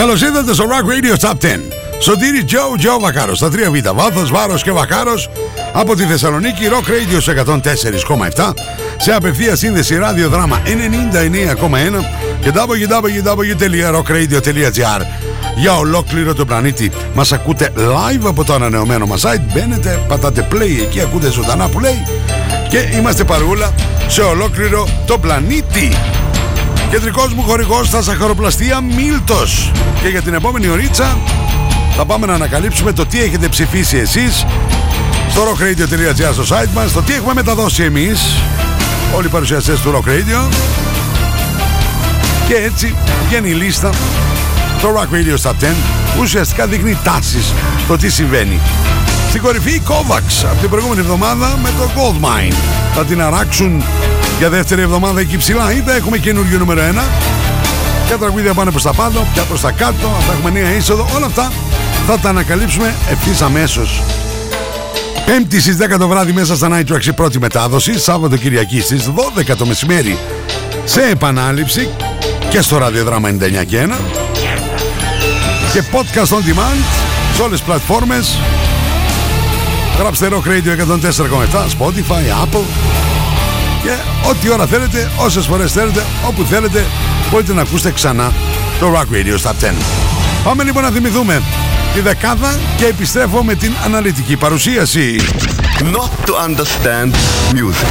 Καλώς ήρθατε στο Rock Radio Top 10. Σωτήρι Τζο Τζο Βακάρο στα 3 Β. Βάθος, βάρος και Βακάρο από τη Θεσσαλονίκη Rock Radio 104,7 σε απευθεία σύνδεση ραδιοδράμα 99,1 και www.rockradio.gr για ολόκληρο τον πλανήτη. Μας ακούτε live από το ανανεωμένο μας site. Μπαίνετε, πατάτε play εκεί, ακούτε ζωντανά που λέει και είμαστε παρούλα σε ολόκληρο το πλανήτη. Κεντρικός μου χορηγός στα σαχαροπλαστεία Μίλτος. Και για την επόμενη ωρίτσα θα πάμε να ανακαλύψουμε το τι έχετε ψηφίσει εσείς στο rockradio.gr στο site μας, το τι έχουμε μεταδώσει εμείς, όλοι οι παρουσιαστές του Rock Radio. Και έτσι βγαίνει η λίστα το Rock Radio Top 10 ουσιαστικά δείχνει τάσεις το τι συμβαίνει. Στην κορυφή η Kovacs από την προηγούμενη εβδομάδα με το Gold Mine. Θα την αράξουν για δεύτερη εβδομάδα εκεί ψηλά. Είτε έχουμε καινούργιο νούμερο 1. Ποια τραγούδια πάνε προς τα πάνω, ποια προς τα κάτω. Θα έχουμε νέα είσοδο. Όλα αυτά θα τα ανακαλύψουμε ευθύς αμέσως. Πέμπτη στις 10 το βράδυ μέσα στα Night Tracks η πρώτη μετάδοση. Σάββατο Κυριακή στις 12 το μεσημέρι σε επανάληψη και στο ραδιοδράμα 99 και 1 και podcast on demand σε όλες τις πλατφόρμες Γράψτε Rock Radio 104,7 Spotify, Apple και ό,τι ώρα θέλετε, όσες φορές θέλετε, όπου θέλετε μπορείτε να ακούσετε ξανά το Rock Radio Stop 10 Πάμε λοιπόν να θυμηθούμε τη δεκάδα και επιστρέφω με την αναλυτική παρουσίαση Not to understand music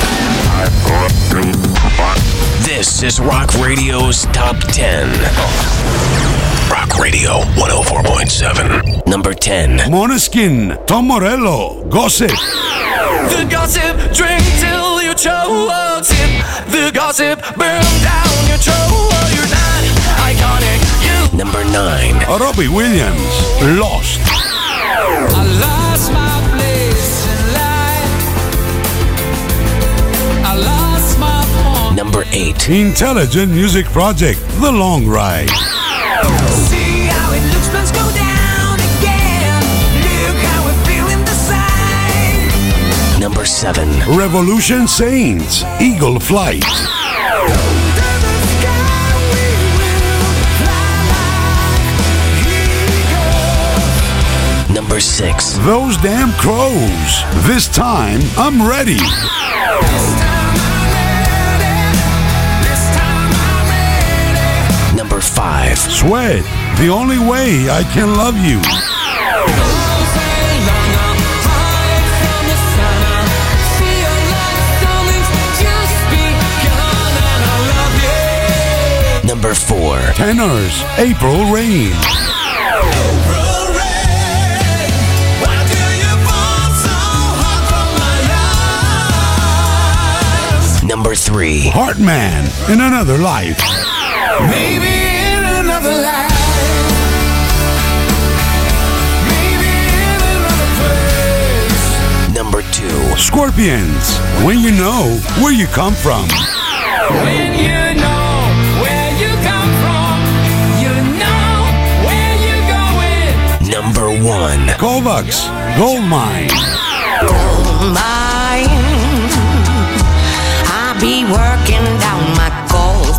This is Rock Radio's Top 10. Rock Radio 104.7. Number 10. Måneskin, Tom Morello, Gossip The gossip, drink till you choke. Sip the gossip, burn down your throat. You're not iconic. You. Number 9. Robbie Williams, Lost I lost my place in life. I lost my home. Number 8. Intelligent Music Project, The Long Ride See how it looks, let's go down again. Look how we're feeling. Number 7. Revolution Saints, Eagle Flight Number 6. Those Damn Crows, This Time I'm Ready This time I'm ready. This time I'm ready. Number 5. Sweat, The Only Way I Can Love You Number 4. Tenors, April Rain Number 3. Heartman, In Another Life Maybe in another life. Maybe in another place. Number 2. Scorpions, When You Know Where You Come From When you know where you come from, you know where you're going. Number 1. Kovacs, Gold Mine mine.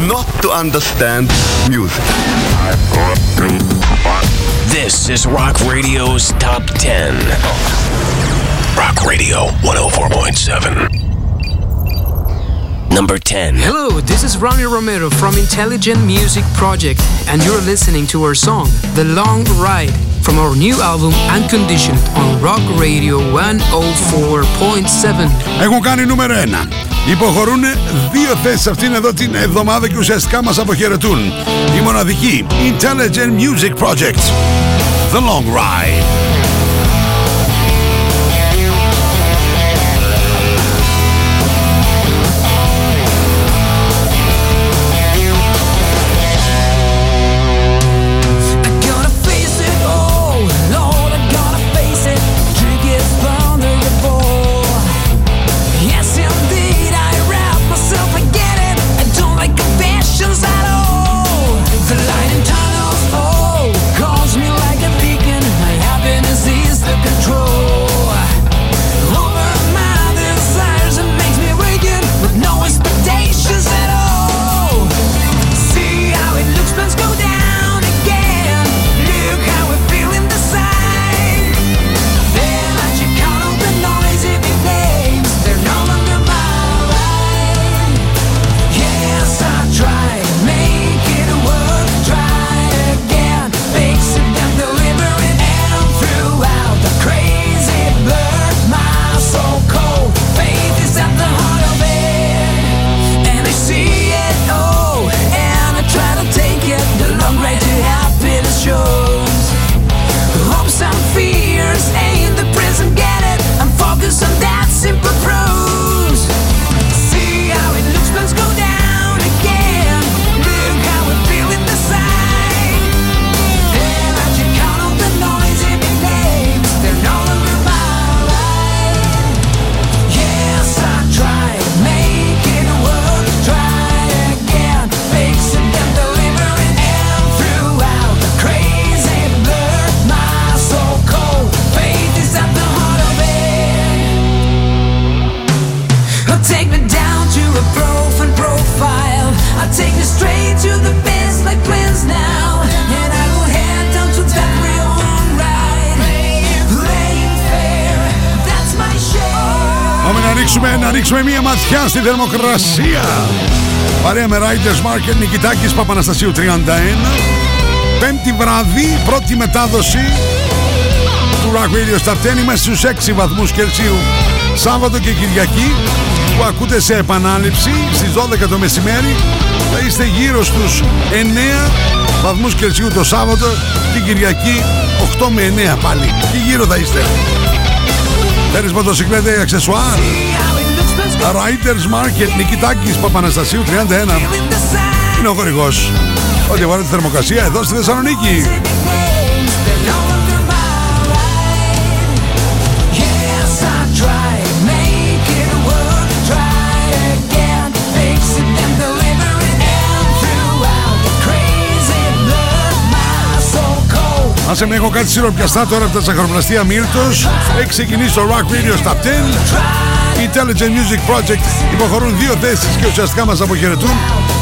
Not to understand music This is Rock Radio's Top 10. Rock Radio 104.7 Number 10. Hello, this is Ronnie Romero from Intelligent Music Project, and you're listening to our song, The Long Ride. from our new album Unconditioned on Rock Radio 104.7. Έχουν κάνει νούμερο 1. Υποχωρούν δύο θέσεις αυτήν εδώ την εβδομάδα και ουσιαστικά μας αποχαιρετούν. Η μοναδική Intelligent Music Project. The Long Ride. Μία ματιά στη θερμοκρασία. Παρέα με Riders Market Νικητάκης Παπαναστασίου 31. Πέμπτη βράδυ, πρώτη μετάδοση του Rock Radio Star 10. Είμαστε στους 6 βαθμούς Κελσίου Σάββατο και Κυριακή που ακούτε σε επανάληψη στις 12 το μεσημέρι. Θα είστε γύρω στους 9 βαθμούς Κελσίου το Σάββατο την Κυριακή 8 με 9 πάλι. Και γύρω θα είστε. Θέλεις μοτοσυκλέτα ή αξεσουάρ; Riders Market Νικητάκης Παπαναστασίου 31 Είναι ο χορηγός. Ό,τι αφορά τη θερμοκρασία εδώ στη Θεσσαλονίκη Άσε με έχω κάτι σιροπιαστά τώρα από τα ζαχαροπλαστεία Μύρτος Έχει ξεκινήσει το Rock Radio στα 10 Οι Intelligent Music Project υποχωρούν δύο θέσεις και ουσιαστικά μας αποχαιρετούν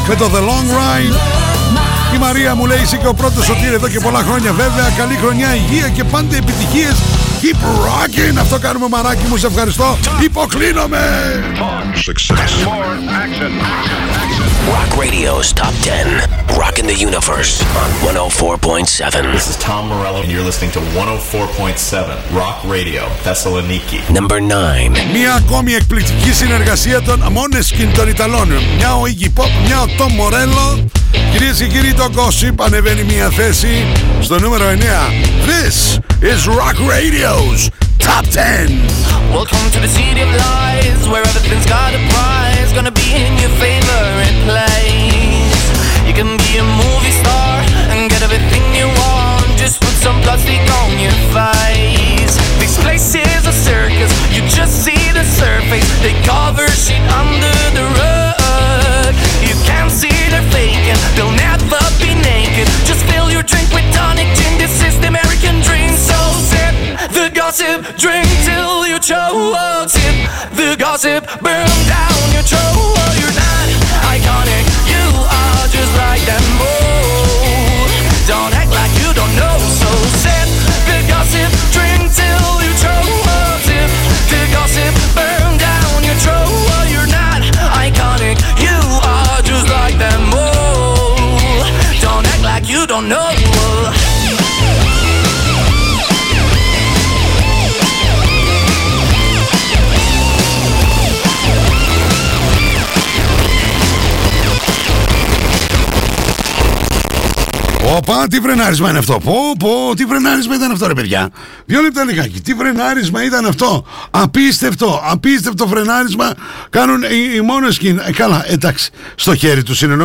με το The Long Ride. Η Μαρία μου λέει είσαι και ο πρώτος σωτήρ εδώ και πολλά χρόνια. Βέβαια Καλή χρονιά, υγεία και πάντα επιτυχίες Keep rocking Αυτό κάνουμε μαράκι μου, σε ευχαριστώ Υποκλίνομαι Rock Radio's Top 10. Rocking the Universe on 104.7. This is Tom Morello, and you're listening to 104.7 Rock Radio, Thessaloniki. Number 9. Μια ακόμη εκπληκτική συνεργασία των Måneskin των Ιταλών. Μια ο Iggy Pop, μια ο Tom Morello. Κυρίες και κύριοι, το Gossip ανεβαίνει μια θέση στο νούμερο 9. This is Rock Radio's Top 10. Welcome to the city of lies, where everything's got a prize. Gonna be in your favorite place. You can be a movie star and get everything you want. Just put some plastic on your face. This place is a circus, you just see the surface. They cover shit under you the gossip, burn down your throat. You're not iconic, you are just like them all. Don't act like you don't know, so sip the gossip, drink till you choke. Sip the gossip, burn down your throat. You're not iconic, you are just like them all. Don't act like you don't know. Όπα, τι φρενάρισμα είναι αυτό. Πω, πω, τι φρενάρισμα ήταν αυτό, ρε παιδιά. Δύο λεπτά λιγάκι. Τι φρενάρισμα ήταν αυτό. Απίστευτο, απίστευτο φρενάρισμα κάνουν οι, οι μόνες σκην. Ε, καλά, εντάξει. Στο χέρι τους είναι,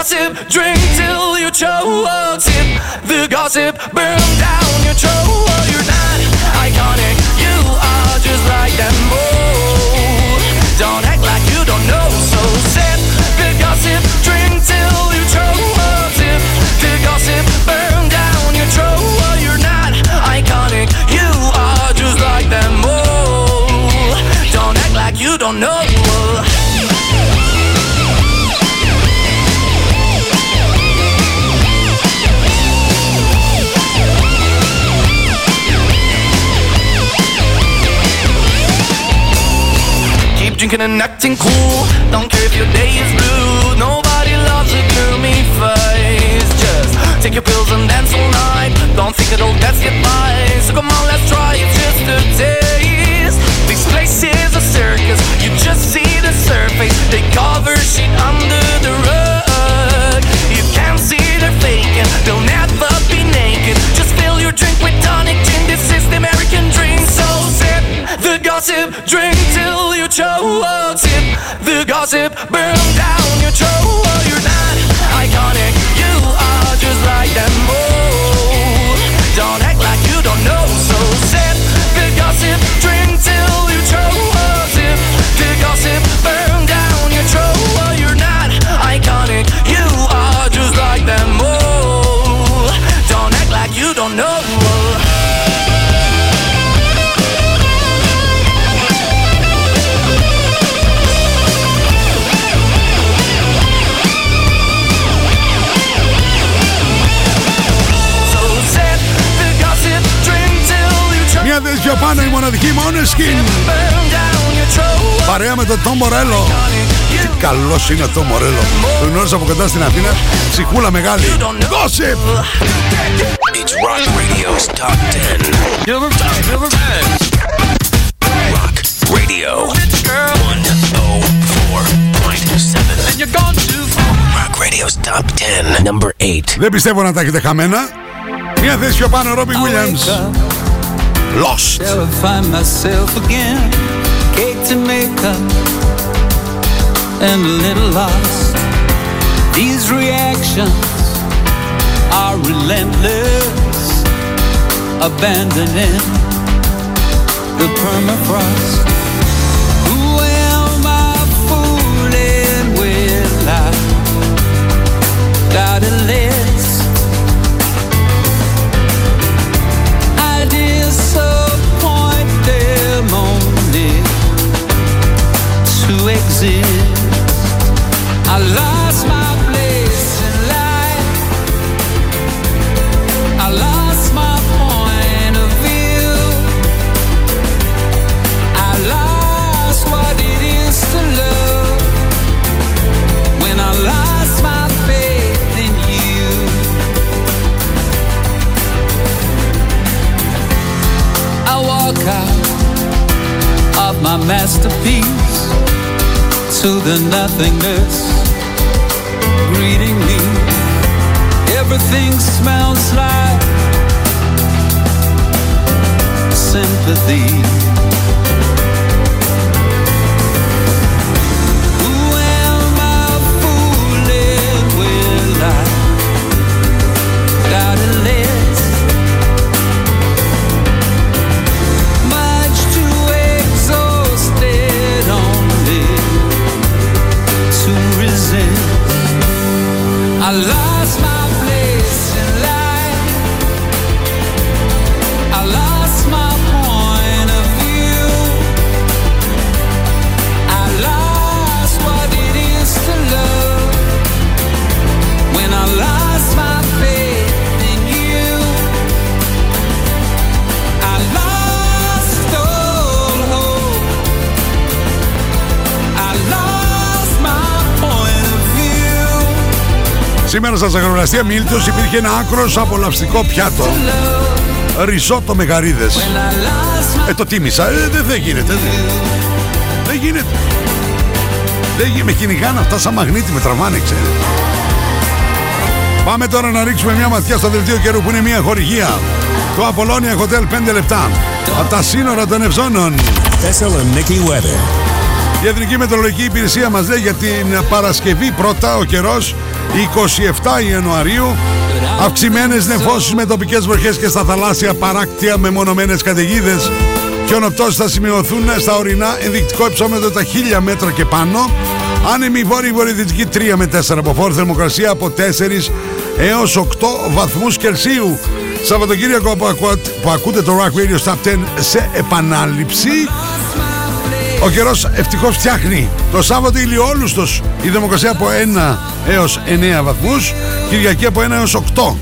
gossip, drink till you choke. Sip the gossip, drinking and acting cool. Don't care if your day is blue. Nobody loves a gloomy face. Just take your pills and dance all night. Don't think it'll you by. So come on, let's try it just a taste. This place is a circus. You just see the surface. They cover shit under gossip, drink till you choke. Sip the gossip, burn down your throat. You're not iconic, you are just like them all. Παρέα με τον Τόμ Μορέλο. Καλός είναι ο Μορέλο. Τον γνώρισα από κοντά στην Αθήνα. Ψυχούλα μεγάλη. Gossip! Rock Radio's Top 10. Rock Radio. Oh Rock Radio's Top 10, number Δεν πιστεύω να τα έχετε χαμένα. Μια θέση πιο πάνω, Ρόμπι Γουίλιαμς. Lost. Shall I find myself again? Cake to make up and a little lost. These reactions are relentless, abandoning the permafrost. My masterpiece to the nothingness greeting me. Everything smells like sympathy. Σήμερα στα Ζαχαροπλαστεία Μίλτος υπήρχε ένα άκρος απολαυστικό πιάτο. Ρισότο με γαρίδες. Ε, το τίμησα. Ε, δεν δεν γίνεται. Δεν, δεν γίνεται. Δεν γίνεται. Με κυνηγάνε αυτά σαν μαγνήτη, με τραβάνε, ξέρετε. Πάμε τώρα να ρίξουμε μια ματιά στο δελτίο καιρού που είναι μια χορηγία. Το Apollonia Hotel 5 λεπτά. Από τα σύνορα των Ευζώνων. Thessaloniki weather. Η Εθνική Μετρολογική Υπηρεσία μας λέει για την Παρασκευή πρώτα ο καιρός 27 Ιανουαρίου αυξημένες νεφώσεις με τοπικές βροχές και στα θαλάσσια παράκτια με μονομένες καταιγίδες. Χιονοπτώσεις θα σημειωθούν στα ορεινά ενδεικτικό υψόμετρο τα 1000 μέτρα και πάνω. Άνεμη βόρειη βορειοδυτική 3 με 4 από φόρ θερμοκρασία από 4 έως 8 βαθμούς Κελσίου. Σαββατοκύριακο που, ακού- που ακούτε το Rock Radio Stop 10 σε επανάληψη ο καιρός ευτυχώς φτιάχνει. Το Σάββατο ηλιόλουστος η δημοκρασία από 1 έως 9 βαθμούς. Κυριακή από 1 έως 8.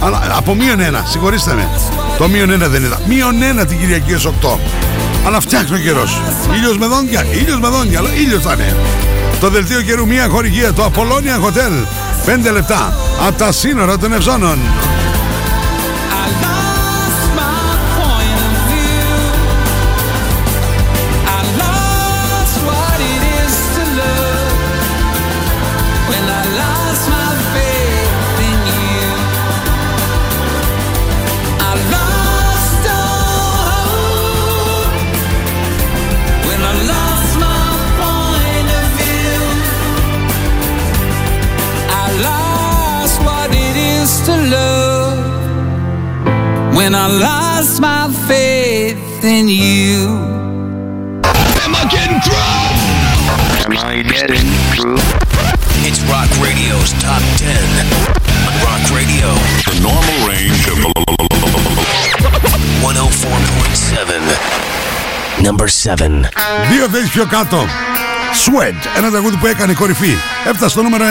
Αλλά από μείον 1, συγχωρήστε με. Το μείον 1 δεν ήταν. Μείον 1 την Κυριακή έως 8. Αλλά φτιάχνει ο καιρός. Ήλιος με δόντια, ήλιος με δόντια, αλλά ήλιος θα είναι. Το δελτίο καιρού μία χορηγία, το Apollonia Hotel. 5 λεπτά από τα σύνορα των Ευζώνων. When I lost my faith in you. Am I getting through? Am I getting through? It's Rock Radio's Top 10. On Rock Radio. The normal range of 104.7. Number 7. Δύο θέσεις πιο κάτω. Sweat, ένα τραγούδι που έκανε κορυφή. Έφτασε στο νούμερο 1.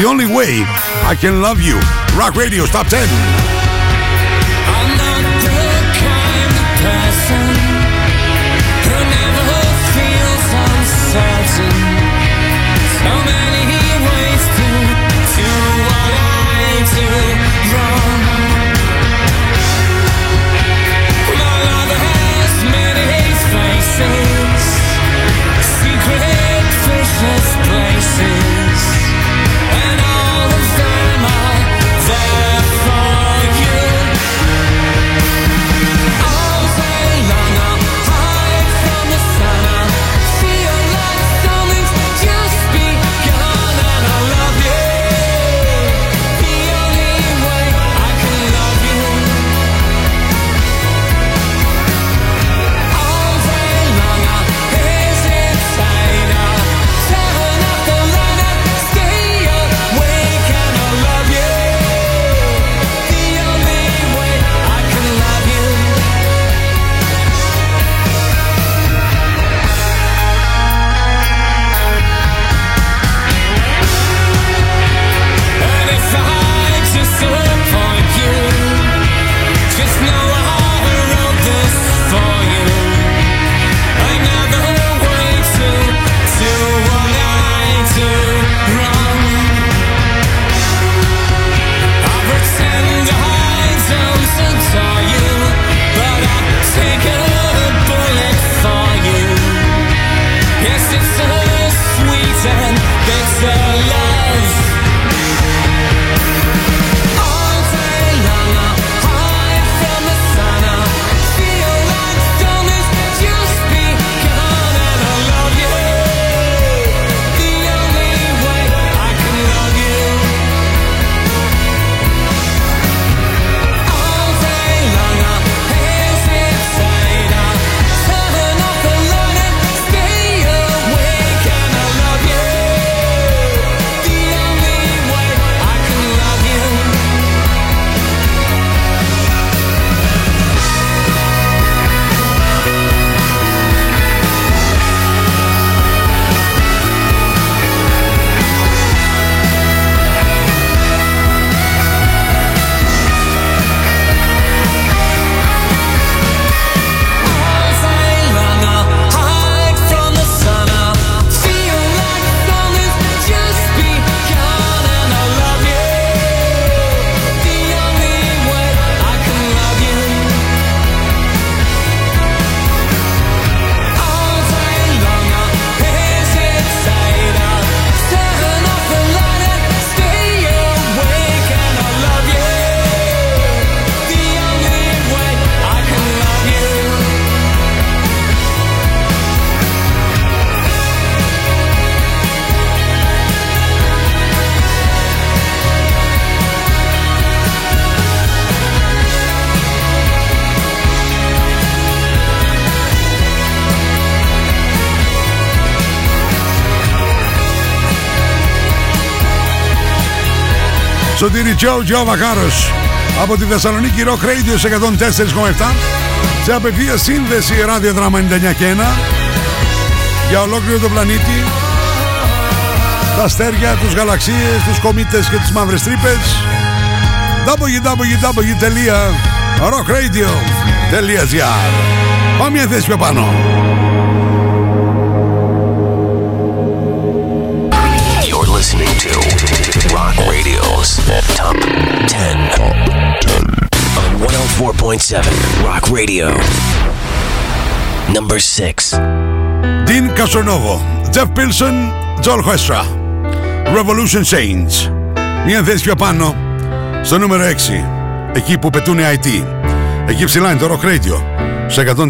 The only way I can love you. Rock Radio Top 10. I'm not Σωτήρη Τζο, Τζο Βακάρος από τη Θεσσαλονίκη Rock Radio σε 104,7 σε απευθεία σύνδεση ραδιοδράμα 99 και 1 για ολόκληρο τον πλανήτη. Τα αστέρια, τους γαλαξίες, τους κομίτες και τις μαύρες τρύπες. www.rockradio.gr Πάμε μια θέση πιο πάνω 104.7 Rock Radio. Number 6. Dean Casonovo Jeff Pilson, Joel Hestra Revolution Change Μια θέση πιο πάνω στο νούμερο 6 Εκεί που πετούν οι IT Εκεί ψηλά είναι το Rock Radio Σε 104,7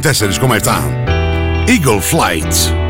Eagle Flight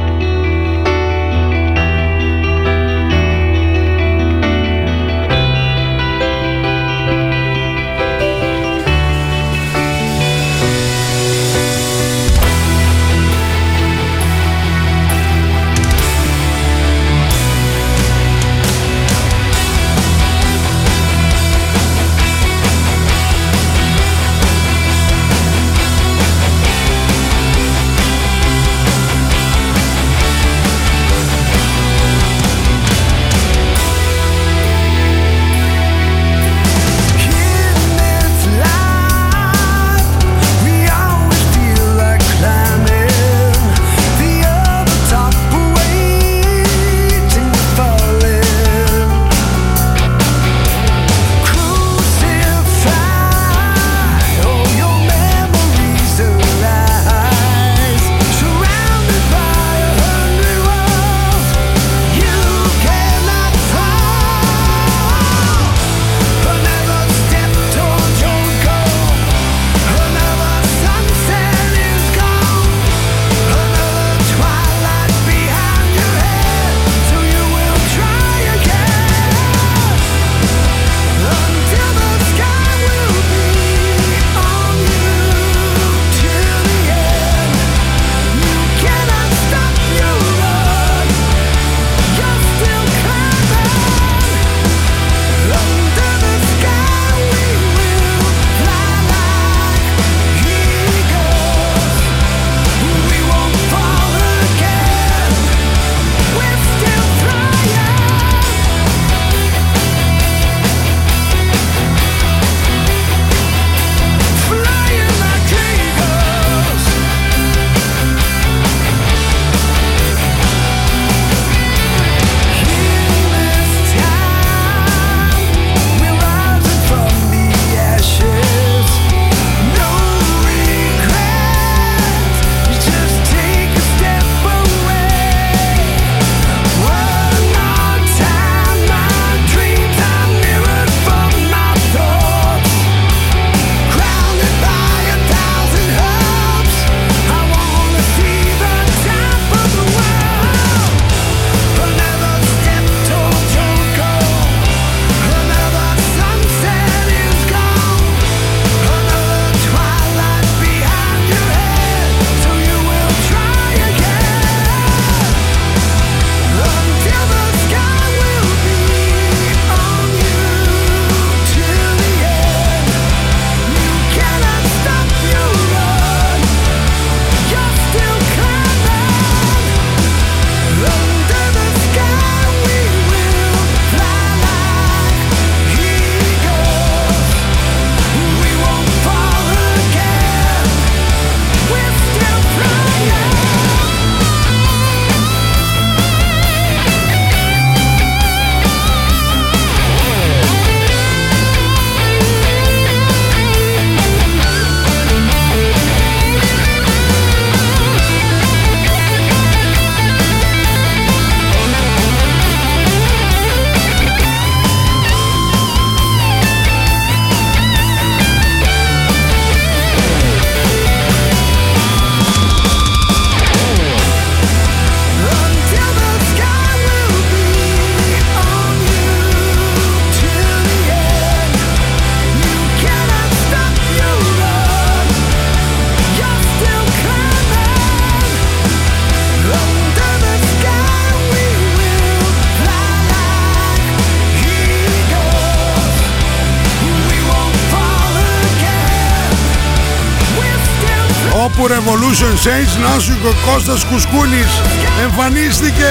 Revolution Sage να σου και ο Κώστας Κουσκούνης. Εμφανίστηκε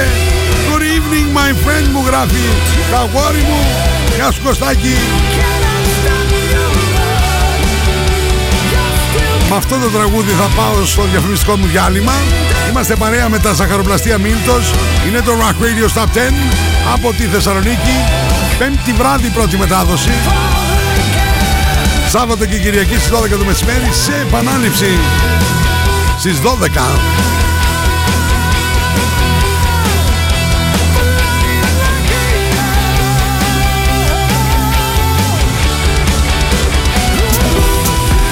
Good evening my friend μου γράφει Τα γόρι μου. Γεια σου Κωστάκη. Με αυτό το τραγούδι θα πάω στο διαφημιστικό μου διάλειμμα. Είμαστε παρέα με τα Ζαχαροπλαστεία Μίλτος. Είναι το Rock Radio Stop 10 Από τη Θεσσαλονίκη. Πέμπτη βράδυ πρώτη μετάδοση. Σάββατο και Κυριακή στις 12 το μεσημέρι σε επανάληψη στις 12.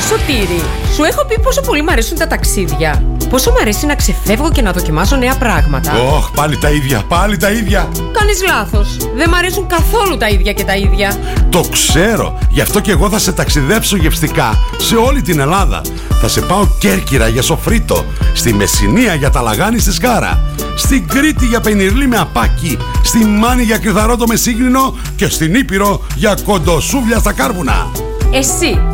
Σωτήρη, σου έχω πει πόσο πολύ μου αρέσουν τα ταξίδια. Πόσο μου αρέσει να ξεφεύγω και να δοκιμάσω νέα πράγματα. Ωχ, πάλι τα ίδια, πάλι τα ίδια. Κάνεις λάθος. Δεν μου αρέσουν καθόλου τα ίδια και τα ίδια. Το ξέρω. Γι' αυτό και εγώ θα σε ταξιδέψω γευστικά σε όλη την Ελλάδα. Θα σε πάω Κέρκυρα για σοφρίτο, στη Μεσσηνία για τα λαγάνι στη Σκάρα, στην Κρήτη για πενιρλί με απάκι, στη Μάνη για κρυθαρότο με σύγκρινο και στην Ήπειρο για κοντοσούβλια στα κάρβουνα. Εσύ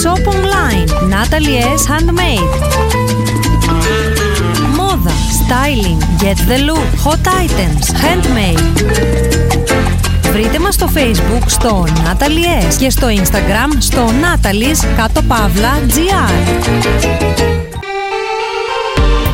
Shop online. Natalie S. Handmade. Μόδα. Styling. Get the look. Hot items. Handmade. Βρείτε μας στο facebook στο Natalie S. και στο instagram στο Natalie's κάτω παύλα GR.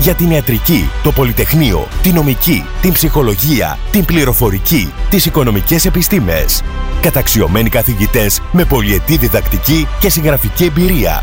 Για την ιατρική, το πολυτεχνείο, την νομική, την ψυχολογία, την πληροφορική, τις οικονομικές επιστήμες. Καταξιωμένοι καθηγητές με πολυετή διδακτική και συγγραφική εμπειρία.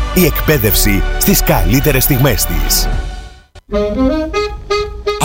Η εκπαίδευση στις καλύτερες στιγμές της.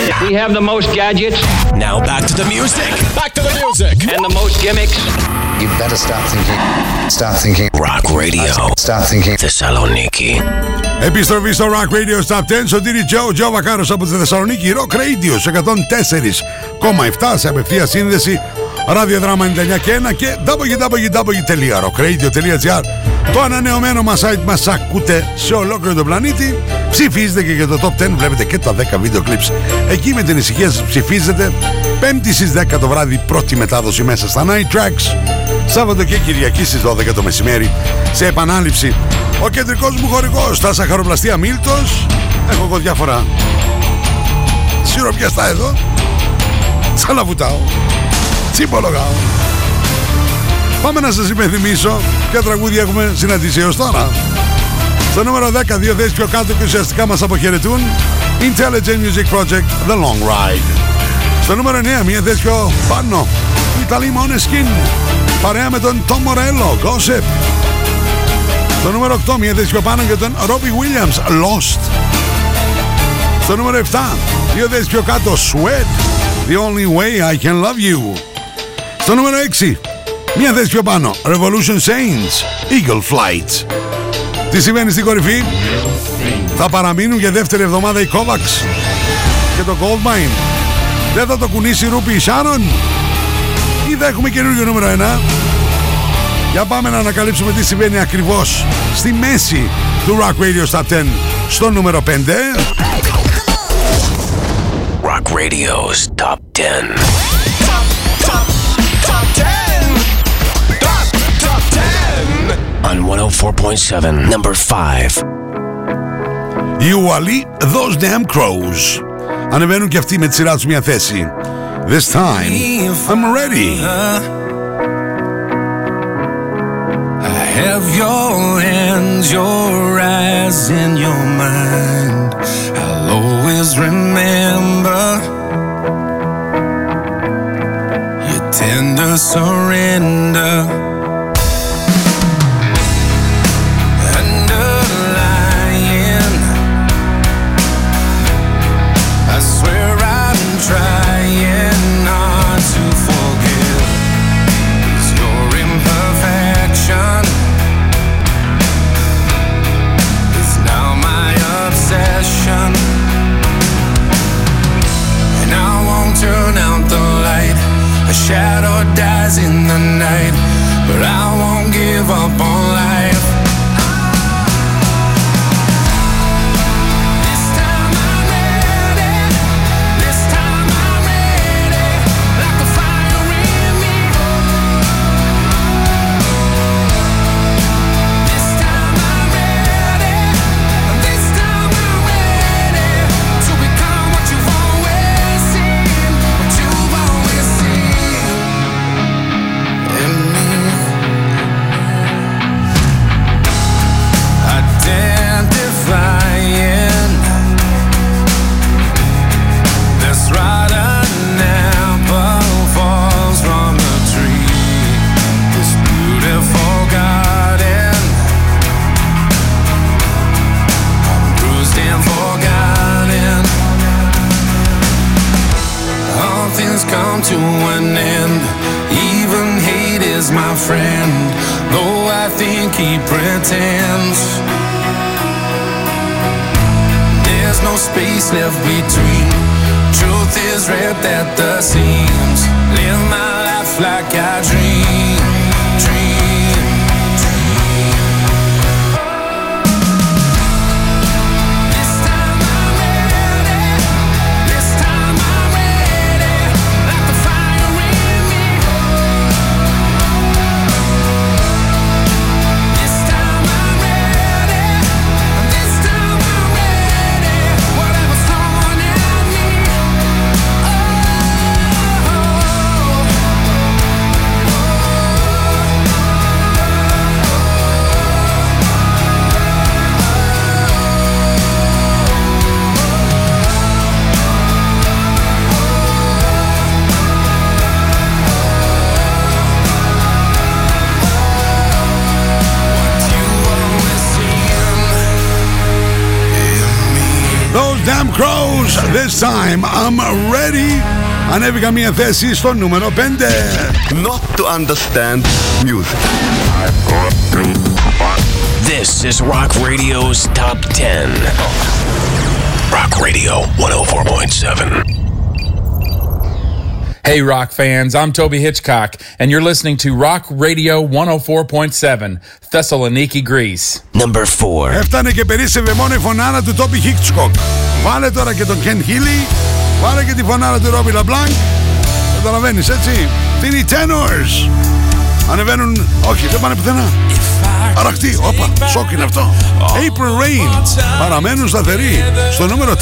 We have the most gadgets. Now back to the music. Back to the music. And the most gimmicks. You better start thinking. Start thinking. Rock Radio. Start thinking. Θεσσαλονίκη. Επιστροφή στο Rock Radio Stop 10 Σωτήρι Τζο, Τζο Βακάρος από τη Θεσσαλονίκη Rock Radio σε 104,7 σε απευθεία σύνδεση ραδιοδράμα 99 και 1 και www.rockradio.gr Το ανανεωμένο μας site μας ακούτε σε ολόκληρο τον πλανήτη Ψηφίζετε και για το Top 10 βλέπετε και τα 10 βίντεο clips Εκεί με την ησυχία σας ψηφίζετε. Πέμπτη στις 10 το βράδυ πρώτη μετάδοση μέσα στα Night Tracks. Σάββατο και Κυριακή στις 12 το μεσημέρι. Σε επανάληψη ο κεντρικός μου χορηγός στα Σαχαροπλαστεία Μίλτος. Έχω εγώ διάφορα σιροπιαστά εδώ. Τσαλαβουτάω. Τσιμπολογάω. Πάμε να σας υπενθυμίσω ποια τραγούδια έχουμε συναντήσει έως τώρα. Στο νούμερο 10, δύο θέσεις πιο κάτω και ουσιαστικά μας αποχαιρετούν Intelligent Music Project The Long Ride. Στο νούμερο 9, μία θέση πιο πάνω, Ιταλή Måneskin, παρέα με τον Tom Morello, Gossip. Στο νούμερο 8, μία θέση πιο πάνω για τον Robbie Williams, Lost. Στο νούμερο 7, δύο θέσεις πιο κάτω, Sweat, The Only Way I Can Love You. Στο νούμερο 6. Μια θέση πιο πάνω. Revolution Saints. Eagle Flight. Τι συμβαίνει στην κορυφή; Θα παραμείνουν για δεύτερη εβδομάδα οι Kovacs και το Goldmine. Δεν θα το κουνήσει η Ρούπη η Sharon. Ή θα έχουμε καινούργιο νούμερο 1. Για πάμε να ανακαλύψουμε τι συμβαίνει ακριβώς στη μέση του Rock Radio Top 10 στο νούμερο 5. Rock Radio's Top 10. On 104.7, number 5. Οι Ουαλοί Those Damn Crows ανεβαίνουν και αυτοί με τη σειρά τους μια θέση. This time I'm ready. I have your hands, your eyes, and your mind. I'll always remember your tender surrender. Up on time I'm ready. Ανέβηκα μια θέση στο νούμερο 5. Not to understand music. This is Rock Radio's Top 10. Rock Radio 104.7. Hey, rock fans, I'm Toby Hitchcock, and you're listening to Rock Radio 104.7, Thessaloniki, Greece. Number 4. Έφτανε και περίσσευε μόνο η φωνάρα του Τόπι Χίξκοκ. Βάλε τώρα και τον Ken Healy. Βάλε και τη φωνάρα του Robbie LaBlanc. Καταλαβαίνεις έτσι. Τι είναι οι Tenors. Ανεβαίνουν. Όχι, δεν πάνε πουθενά. Αραχτή, όπα, σοκ είναι αυτό. April Rain. Παραμένουν σταθεροί. Στο νούμερο 4.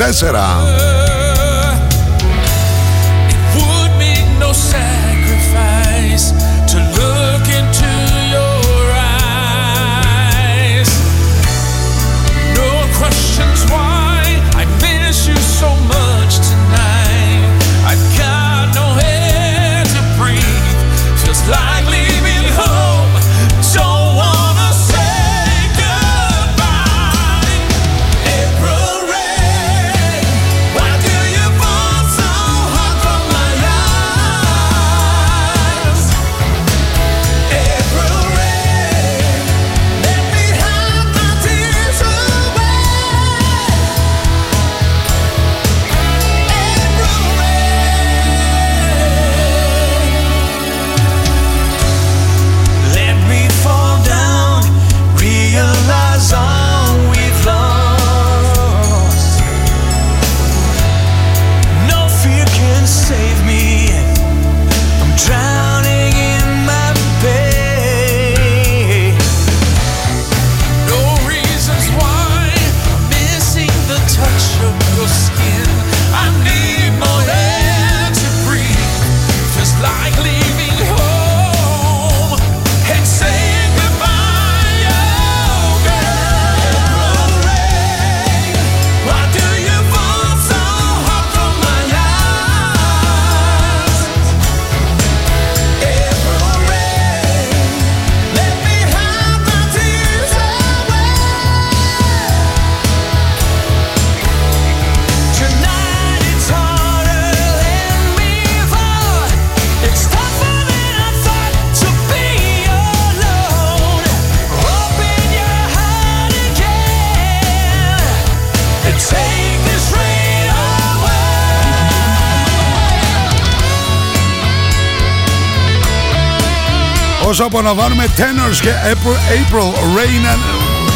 Απολαμβάνουμε Tenors και April, April Rain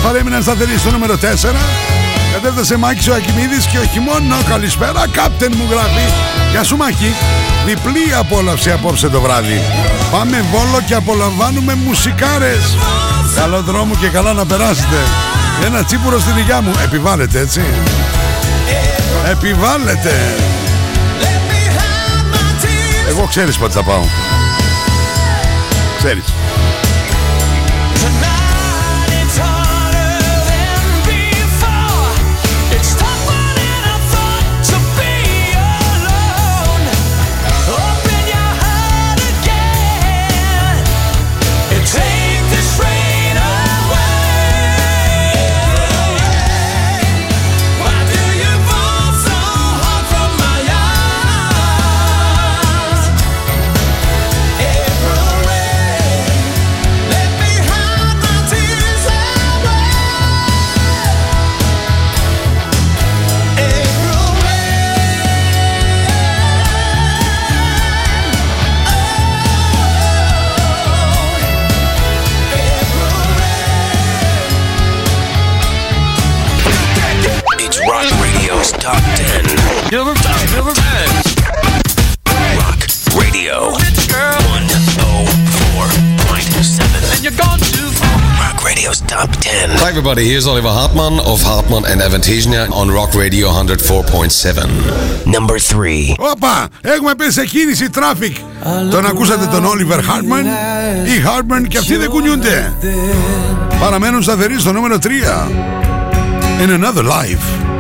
παρέμειναν σταθεροί στο νούμερο 4. Κατέφτασε Μάκης ο Ακημίδης και ο χειμώνα καλησπέρα. Κάπτεν μου γράφει. Γεια σου Μάκη. Διπλή απόλαυση απόψε το βράδυ. Πάμε Βόλο και απολαμβάνουμε μουσικάρες. Καλό δρόμο και καλά να περάσετε. Ένα τσίπουρο στην υγειά μου. Επιβάλλεται έτσι. Επιβάλλεται. Εγώ ξέρεις πότε θα πάω. Ξέρεις tonight. Top 10. Number 5, number 10. Rock Radio 104.7. And you're gone too far. Rock Radio's Top 10. Hi everybody, here's Oliver Hartmann of Hartmann and Avantasia on Rock Radio 104.7. Number 3. Όπα, έχουμε πέσει σε κίνηση traffic. Τον ακούσατε τον Oliver Hartman ή Hartman και αυτοί δεν κουνιούνται. Παραμένουν σταθεροί στο νούμερο 3. In another life.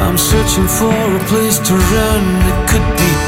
I'm searching for a place to run. It could be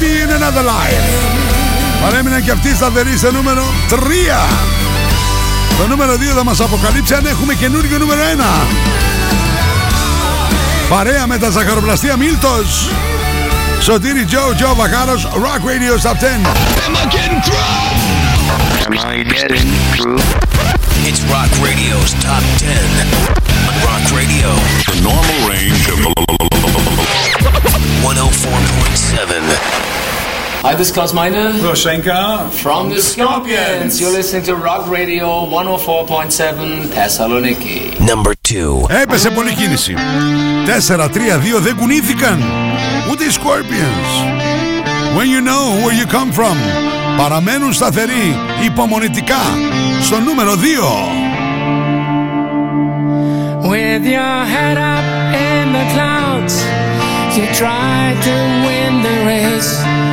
Maybe in another life. Παρέμειναν και αυτοί σταθεροί στο νούμερο 3. Το νούμερο 2 θα μας αποκαλύψει αν έχουμε καινούργιο νούμερο 1. Παρέα με τα ζαχαροπλαστεία Μίλτος. Σωτήρι Τζο, Τζο Βακάρος, Rock Radio Stop 10. Am I getting through? Am I getting through? It's Rock Radio's Top 10. On Rock Radio. The normal range of 104.7. Hi, this is Klaus Meine. Roshenka. From the Scorpions. You're listening to Rock Radio 104.7 Thessaloniki. Number 2. Έπεσε πολλή κίνηση. 4-3-2 δεν κουνήθηκαν. Ούτε οι Scorpions. When you know where you come from. Παραμένουν σταθεροί, υπομονητικά, στο νούμερο 2. With your head up in the clouds, you try to win the race.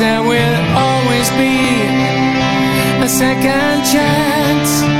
there will always be a second chance.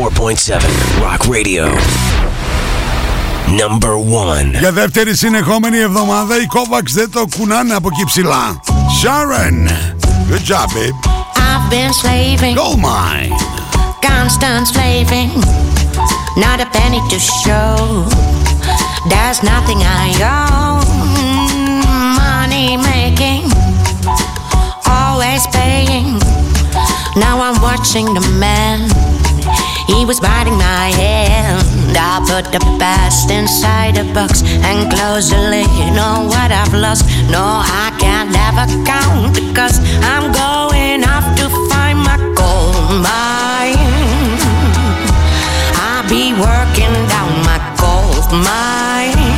104.7 Rock Radio. Number 1. Για δεύτερη συνεχόμενη εβδομάδα οι Kovacs δεν το κουνάνε από εκεί ψηλά. Sharon. Good job, babe. I've been slaving, Gold mine. constant slaving, not a penny to show. There's nothing I own. Money making, always paying. Now I'm watching the man. He was biting my hand. I put the past inside a box and close the lid on what I've lost. No, I can't ever count because I'm going off to find my gold mine. I'll be working down my gold mine.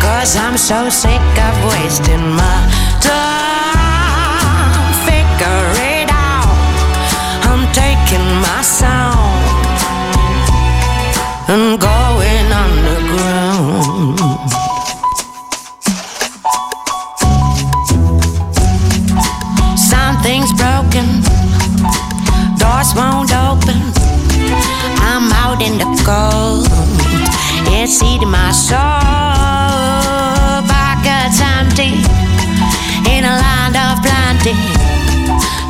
Cause I'm so sick of wasting my time. Taking my sound and going underground. Something's broken, doors won't open. I'm out in the cold, it's eating my soul. Pockets empty in a land of plenty.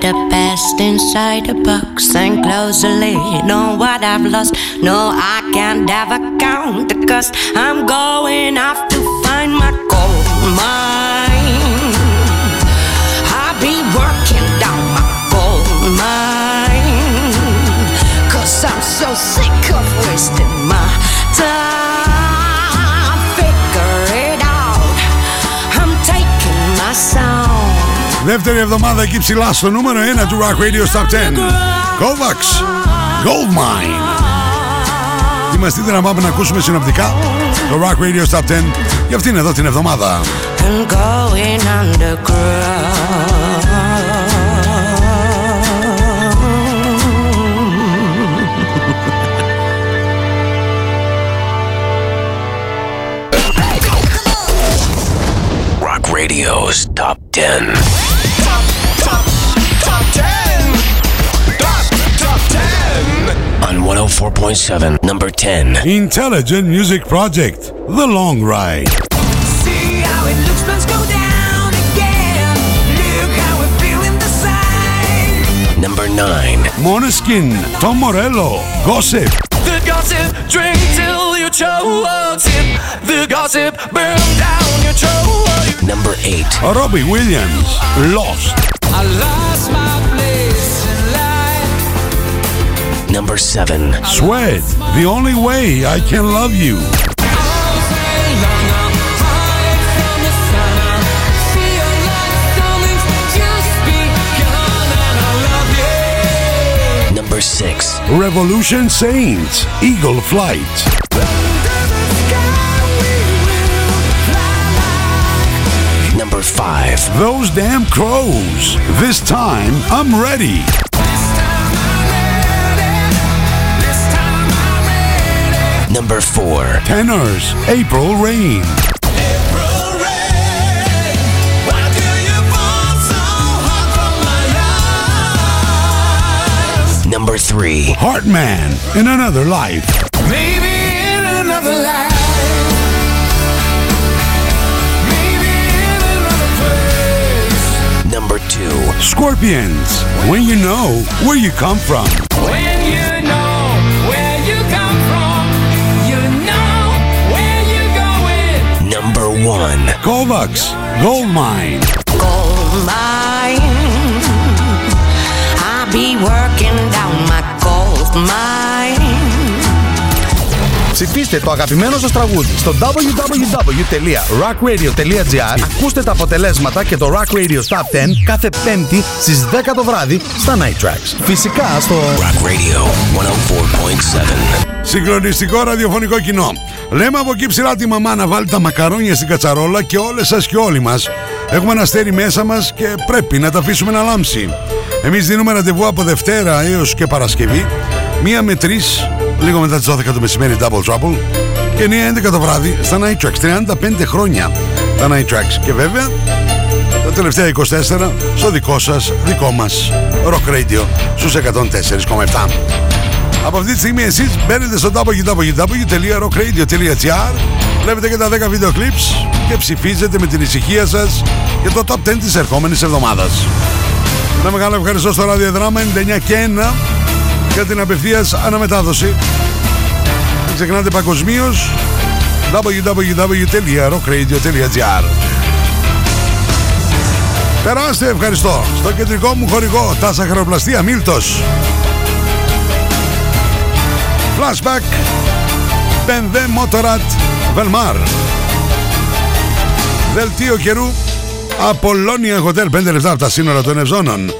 the best inside a box and close the lid on what I've lost. No, I can't ever count the because I'm going off to find my gold mine. I'll be working down my gold mine. Cause I'm so sick of wasting my time. Figure it out. I'm taking my sound. Δεύτερη εβδομάδα εκεί ψηλά στο νούμερο 1 του Rock Radio Top 10. Kovacs. Gold Mine. Είμαστε να πάμε να ακούσουμε συνοπτικά το Rock Radio Top 10 για αυτήν εδώ την εβδομάδα. and going underground. Rock Radio's Top 10. 104.7, number 10. Intelligent Music Project. The Long Ride. See how it looks, let's go down again. Look how we're feeling the same. Number 9. Måneskin. Tom Morello. Gossip. The gossip, drink till you choke. The gossip, burn down your throat. Number 8. Robbie Williams. Lost. Number 7. Sweat. The Only Way I Can Love You. Number 6. Revolution Saints. Eagle Flight. Number 5. five. Those damn crows. This time I'm ready. Number four. Tenors. April Rain. Number three. Heartman. In another life. Maybe in another life. Number two. Scorpions. When you know where you come from. When you know one. Kovacs. Gold Mine. Gold mine. I'll be working down my gold mine. Ψηφίστε το αγαπημένο σας τραγούδι στο www.rockradio.gr Ακούστε τα αποτελέσματα και το Rock Radio Top 10 κάθε πέμπτη στις 10 το βράδυ στα Night Tracks. Φυσικά στο Rock Radio 104.7. Συγκλονιστικό ραδιοφωνικό κοινό. Λέμε από εκεί ψηλά τη μαμά να βάλει τα μακαρόνια στην κατσαρόλα και όλες σας και όλοι μας έχουμε ένα αστέρι μέσα μας και πρέπει να τα αφήσουμε να λάμψει. Εμείς δίνουμε ραντεβού από Δευτέρα έως και Παρασκευή, μία με τρεις, λίγο μετά τις 12 το μεσημέρι Double Trouble και 9-11 το βράδυ στα Night Tracks. 35 χρόνια τα Night Tracks. Και βέβαια τα τελευταία 24 στο δικό σας, δικό μας Rock Radio στους 104,7. Από αυτή τη στιγμή εσείς μπαίνετε στο www.rockradio.gr Βλέπετε και τα 10 βίντεο clips και ψηφίζετε με την ησυχία σας για το top 10 της ερχόμενης εβδομάδας. Ένα μεγάλο ευχαριστώ στο ραδιοδράμα 99 και 1 για την απευθείας αναμετάδοση. Μην ξεχνάτε παγκοσμίως www.rockradio.gr Περάστε ευχαριστώ στο κεντρικό μου χορηγό τα σαχαροπλαστεία Μίλτος Flashback. Μπενδέ Μότορατ Βελμάρ. Δελτίο καιρού. Απολώνια Hotel 5 λεπτά από τα σύνορα των Ευζώνων.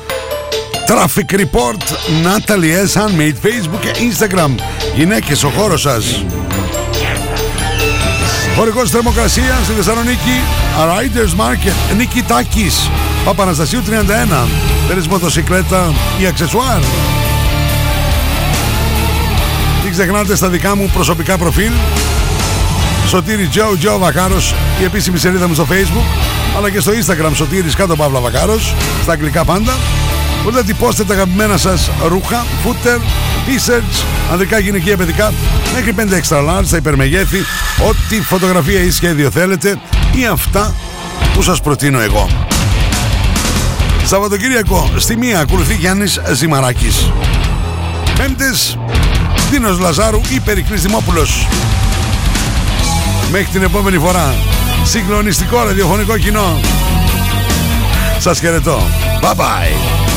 Traffic Report. Natalie S. Handmade Facebook και Instagram. Γυναίκες ο χώρος σας. Χωρικός θερμοκρασίας στη Θεσσαλονίκη. Riders Market. Νίκη Τάκης Παπαναστασίου 31 Θέλεις μοτοσυκλέτα. Ή αξεσουάρ. Μην ξεχνάτε στα δικά μου προσωπικά προφίλ. Σωτήρι Τζο Τζο Βακάρος η επίσημη σελίδα μου στο facebook αλλά και στο instagram Σωτήρης κάτω Παύλα Βακάρος στα αγγλικά πάντα. Μπορείτε να τυπώσετε τα αγαπημένα σας ρούχα, footer, t-shirts, ανδρικά, γυναικεία, παιδικά μέχρι 5 extra large, στα υπερμεγέθη ό,τι φωτογραφία ή σχέδιο θέλετε. Ή αυτά που σας προτείνω εγώ. Σαββατοκύριακο στη μία ακολουθεί Γιάννης Ζημαράκης. Πέμπτες Δίνος Λαζάρου ή Περικλής Δημόπουλος Μέχρι την επόμενη φορά. Συγκλονιστικό ραδιοφωνικό κοινό. Σας χαιρετώ. Bye bye